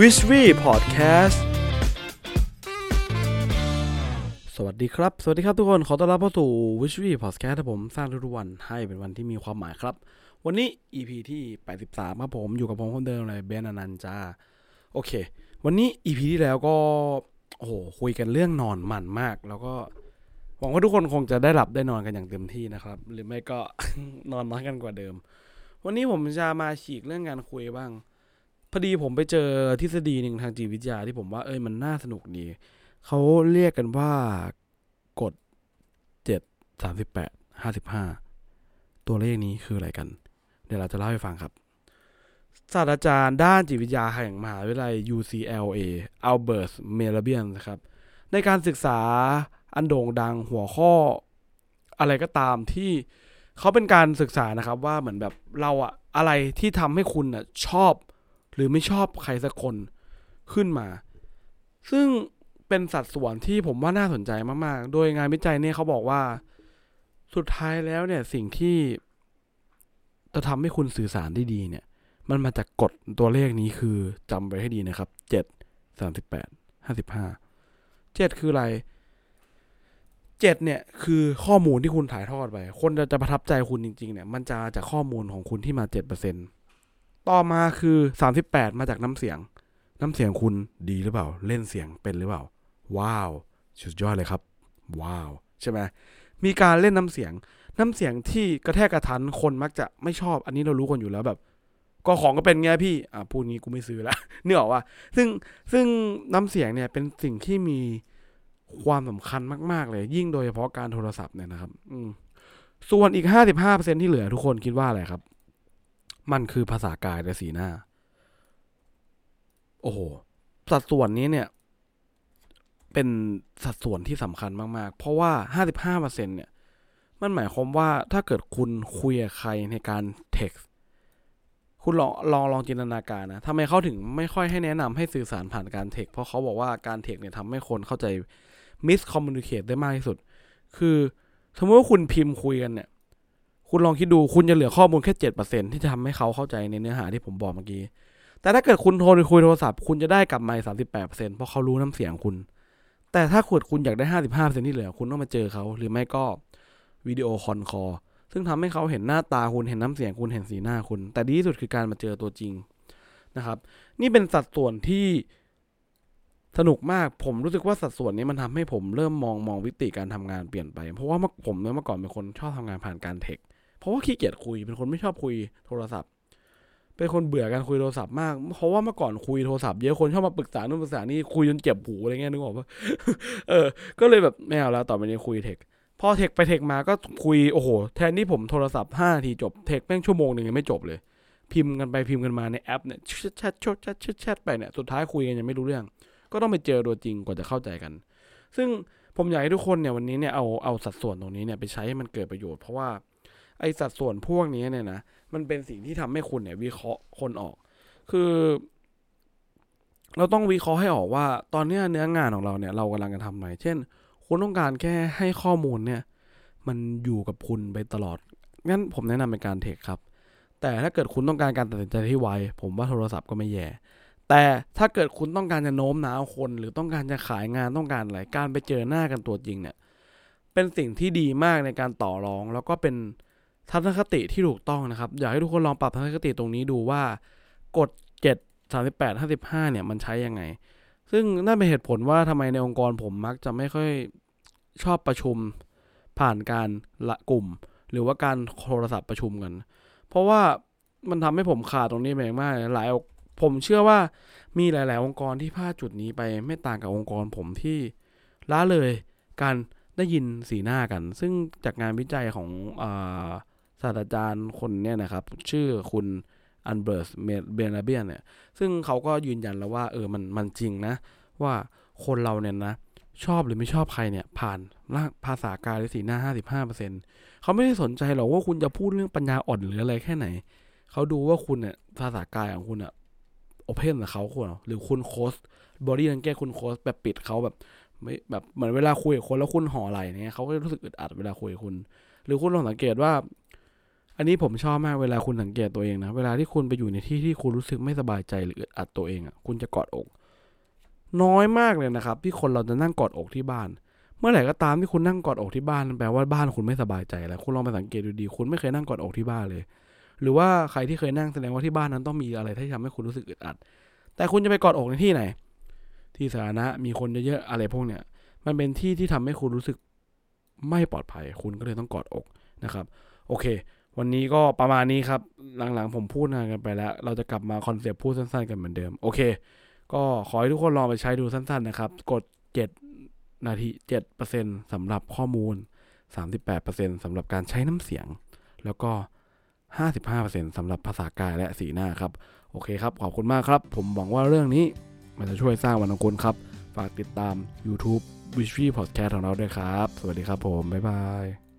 w i s h w e Podcast สวัสดีครับ สวัสดีครับทุกคน ขอต้อนรับเข้าสู่ w i s h w e Podcast ครับผมสร้างทุกวันให้เป็นวันที่มีความหมายครับ วันนี้ EP ที่ 83 ครับผมอยู่กับผมคนเดิมเลยเบนอนันต์จ้า โอเค วันนี้ EP ที่แล้วก็โอ้โหคุยกันเรื่องนอนมันมาก แล้วก็หวังว่าทุกคนคงจะได้หลับได้นอนกันอย่างเต็มที่นะครับ หรือไม่ก็นอนน้อยกันกว่าเดิม วันนี้ผมจะมาฉีกเรื่องการคุยบ้าง พอดีผมไปเจอทฤษฎีหนึ่งทางจิตวิทยาที่ผมว่าเอ้ยมันน่าสนุกดีเขาเรียกกันว่ากฎเจ็ดสามสิบแปดห้าสิบห้าตัวเลขนี้คืออะไรกัน เดี๋ยวเราจะเล่าให้ฟังครับศาสตราจารย์ด้านจิตวิทยาแห่งมหาวิทยาลัย UCLA Albert m e l a b i a n นะครับ ในการศึกษาอันโด่งดังหัวข้ออะไรก็ตามที่เขาเป็นการศึกษานะครับว่าเหมือนแบบเราอะอะไรที่ทำให้คุณอะชอบ รือไม่ชอบใครสักคนขึ้นมา ซึ่งเป็นสัดส่วนที่ผมว่าน่าสนใจมากๆ โดยงานวิจัยเนี่ยเขาบอกว่า สุดท้ายแล้วเนี่ยสิ่งที่จะทำให้คุณสื่อสารได้ดีเนี่ย มันมาจากกฎตัวเลขนี้คือจำไว้ให้ดีนะครับเจ็ดสามสิบแปดห้าสิบห้าเจ็ดคืออะไรเจ็ดเนี่ยคือข้อมูลที่คุณถ่ายทอดไป คนจะจะประทับใจคุณจริง ๆ เนี่ย มันจะจากข้อมูลของคุณที่มาเจ็ดเปอร์เซ็นต์ ต่อมาคือสามสิบแปดมาจากน้ำเสียง น้ำเสียงคุณดีหรือเปล่า เล่นเสียงเป็นหรือเปล่า ว้าว สุดยอดเลยครับ ว้าว ใช่ไหมมีการเล่นน้ำเสียง น้ำเสียงที่กระแทกกระทันคนมักจะไม่ชอบ อันนี้เรารู้กันอยู่แล้วแบบ ก็ของก็เป็นไงพี่ อะพูดงี้กูไม่ซื้อละเนื้ออกว่า ซึ่งซึ่งน้ำเสียงเนี่ยเป็นสิ่งที่มีความสำคัญมาก ๆ เลย ยิ่งโดยเฉพาะการโทรศัพท์เนี่ยนะครับ อืมส่วนอีกห้าสิบห้าเปอร์เซ็นที่เหลือทุกคนคิดว่าอะไรครับ มันคือภาษากายและสีหน้า โอ้โห สัดส่วนนี้เนี่ย เป็นสัดส่วนที่สำคัญมาก ๆ เพราะว่าห้าสิบห้าเปอร์เซ็นเนี่ย มันหมายความว่าถ้าเกิดคุณคุยกับใครในการเท็กซ์คุณลองลองลองจินตนาการนะทำไมเขาถึงไม่ค่อยให้แนะนำให้สื่อสารผ่านการเทค เพราะเขาบอกว่าการเทคเนี่ยทำให้คนเข้าใจ miscommunicate ได้มากที่สุด คือสมมติว่าคุณพิมพ์คุยกันเนี่ย คุณลองคิดดูคุณจะเหลือข้อมูลแค่เจ็ดเปอร์เซ็นที่จะทำให้เขาเข้าใจในเนื้อหาที่ผมบอกเมื่อกี้ แต่ถ้าเกิดคุณโทรคุยโทรศัพท์คุณจะได้กลับมาสามสิบแปดเปอร์เซ็นเพราะเขารู้น้ำเสียงคุณ แต่ถ้าเกิดคุณอยากได้ห้าสิบห้าเปอร์เซ็นที่เหลือคุณต้องมาเจอเขาหรือไม่ก็วิดีโอคอนคอซึ่งทำให้เขาเห็นหน้าตาคุณเห็นน้ำเสียงคุณเห็นสีหน้าคุณ แต่ดีที่สุดคือการมาเจอตัวจริงนะครับ นี่เป็นสัดส่วนที่สนุกมากผมรู้สึกว่าสัดส่วนนี้มันทำให้ผมเริ่มมองมองวิติการทำงานเปลี่ยนไป เพราะว่าผมเมื่อก่อนเป็นคนชอบทำงานผ่านการเทค เพราะว่าขี้เกียจคุย เป็นคนไม่ชอบคุยโทรศัพท์ เป็นคนเบื่อการคุยโทรศัพท์มาก เพราะว่าเมื่อก่อนคุยโทรศัพท์เยอะคนชอบมาปรึกษานู่นปรึกษานี่คุยจนเจ็บหูอะไรเงี้ยนึกออกปะเออ ก็เลยแบบไม่เอาแล้วต่อไปนี้คุย text พอ text ไป text มาก็คุยโอ้โห แทนที่ผมโทรศัพท์ห้าทีจบเทคแม่งชั่วโมงหนึ่งยังไม่จบเลย พิมพ์กันไปพิมพ์กันมาในแอปเนี่ยแชทแชทแชทแชทแชทไปเนี่ยสุดท้ายคุยกันยังไม่รู้เรื่อง ก็ต้องไปเจอตัวจริงกว่าจะเข้าใจกัน ซึ่งผมอยากให้ทุกคนเนี่ยวันนี้เนี่ยเอาเอาสัดส่วนตรงนี้เนี่ยไปใช้ให้มันเกิดประโยชน์เพราะว่า ไอสัดส่วนพวกนี้เนี่ยนะมันเป็นสิ่งที่ทำให้คุณเนี่ย วิเคราะห์คนออก คือ เราต้องวิเคราะห์ให้ออกว่า ตอนนี้เนื้องานของเราเนี่ย เรากำลังจะทำอะไรเช่น คุณต้องการแค่ให้ข้อมูลเนี่ย มันอยู่กับคุณไปตลอดงั้นผมแนะนำเป็นการเทคครับ แต่ถ้าเกิดคุณต้องการการตัดสินใจที่ไวผมว่าโทรศัพท์ก็ไม่แย่แต่ถ้าเกิดคุณต้องการจะโน้มน้าวคน หรือต้องการจะขายงานต้องการอะไรการไปเจอหน้ากันตัวจริงเนี่ย เป็นสิ่งที่ดีมากในการต่อรอง แล้วก็เป็น ทัศนคติที่ถูกต้องนะครับ อยากให้ทุกคนลองปรับทัศนคติตรงนี้ดูว่ากฎเจ็ดสามสิบแปดห้าสิบห้าเนี่ยมันใช้ยังไง ซึ่งนั่นเป็นเหตุผลว่าทำไมในองค์กรผมมักจะไม่ค่อยชอบประชุมผ่านการละกลุ่ม หรือว่าการโทรศัพท์ประชุมกัน เพราะว่ามันทำให้ผมขาดตรงนี้ไปมากหลายผมเชื่อว่ามีหลาย ๆ องค์กรที่พลาดจุดนี้ไปไม่ต่างกับองค์กรผมที่ละเลยการได้ยินสีหน้ากัน ซึ่งจากงานวิจัยของอ ศาสตราจารย์คนเนี่ยนะครับ ชื่อคุณอัลเบิร์ตเมห์ราเบียนเนี่ย ซึ่งเขาก็ยืนยันแล้วว่าเออมันมันจริงนะ ว่าคนเราเนี่ยนะ ชอบหรือไม่ชอบใครเนี่ย ผ่านภาษากายหรือสีหน้าห้าสิบห้าเปอร์เซ็นเขาไม่ได้สนใจหรอกว่าคุณจะพูดเรื่องปัญญาอ่อนหรืออะไรแค่ไหน เขาดูว่าคุณเนี่ยภาษากายของคุณอะ open กับเขาคุณหรือคุณ close body language คุณ close แบบปิดเขาแบบไม่แบบเหมือนเวลาคุยกับคนแล้วคุณห่อไหลเนี่ยเขาก็รู้สึกอึดอัดเวลาคุยกับคุณ หรือคุณลองสังเกตว่า อันนี้ผมชอบมากเวลาคุณสังเกตตัวเองนะ เวลาที่คุณไปอยู่ในที่ที่คุณรู้สึกไม่สบายใจหรืออึดอัดตัวเองอะคุณจะกอดอก น้อยมากเลยนะครับ ที่คนเราจะนั่งกอดอกที่บ้าน เมื่อไหร่ก็ตามที่คุณนั่งกอดอกที่บ้านแปลว่าบ้านคุณไม่สบายใจแล้วคุณลองไปสังเกตดูดีคุณไม่เคยนั่งกอดอกที่บ้านเลย หรือว่าใครที่เคยนั่งแสดงว่าที่บ้านนั้นต้องมีอะไรที่ทำให้คุณรู้สึกอึดอัด แต่คุณจะไปกอดอกในที่ไหน ที่สาธารณะมีคนเยอะๆอะไรพวกเนี้ยมันเป็นที่ที่ทำให้คุณรู้สึกไม่ปลอดภัย คุณก็เลยต้องกอดอกนะครับ โอเค วันนี้ก็ประมาณนี้ครับ หลังๆผมพูดนานกันไปแล้ว เราจะกลับมาคอนเซปต์พูดสั้นๆกันเหมือนเดิม โอเค ก็ขอให้ทุกคนลองไปใช้ดูสั้นๆนะครับ กด 7 นาที 7%สำหรับข้อมูล 38%สำหรับการใช้น้ำเสียง แล้วก็ 55%สำหรับภาษากายและสีหน้าครับ โอเคครับ ขอบคุณมากครับ ผมหวังว่าเรื่องนี้มันจะช่วยสร้างวันของคุณครับ ฝากติดตาม YouTube w i s h y Podcast ของเราด้วยครับ สวัสดีครับผม บ๊ายบาย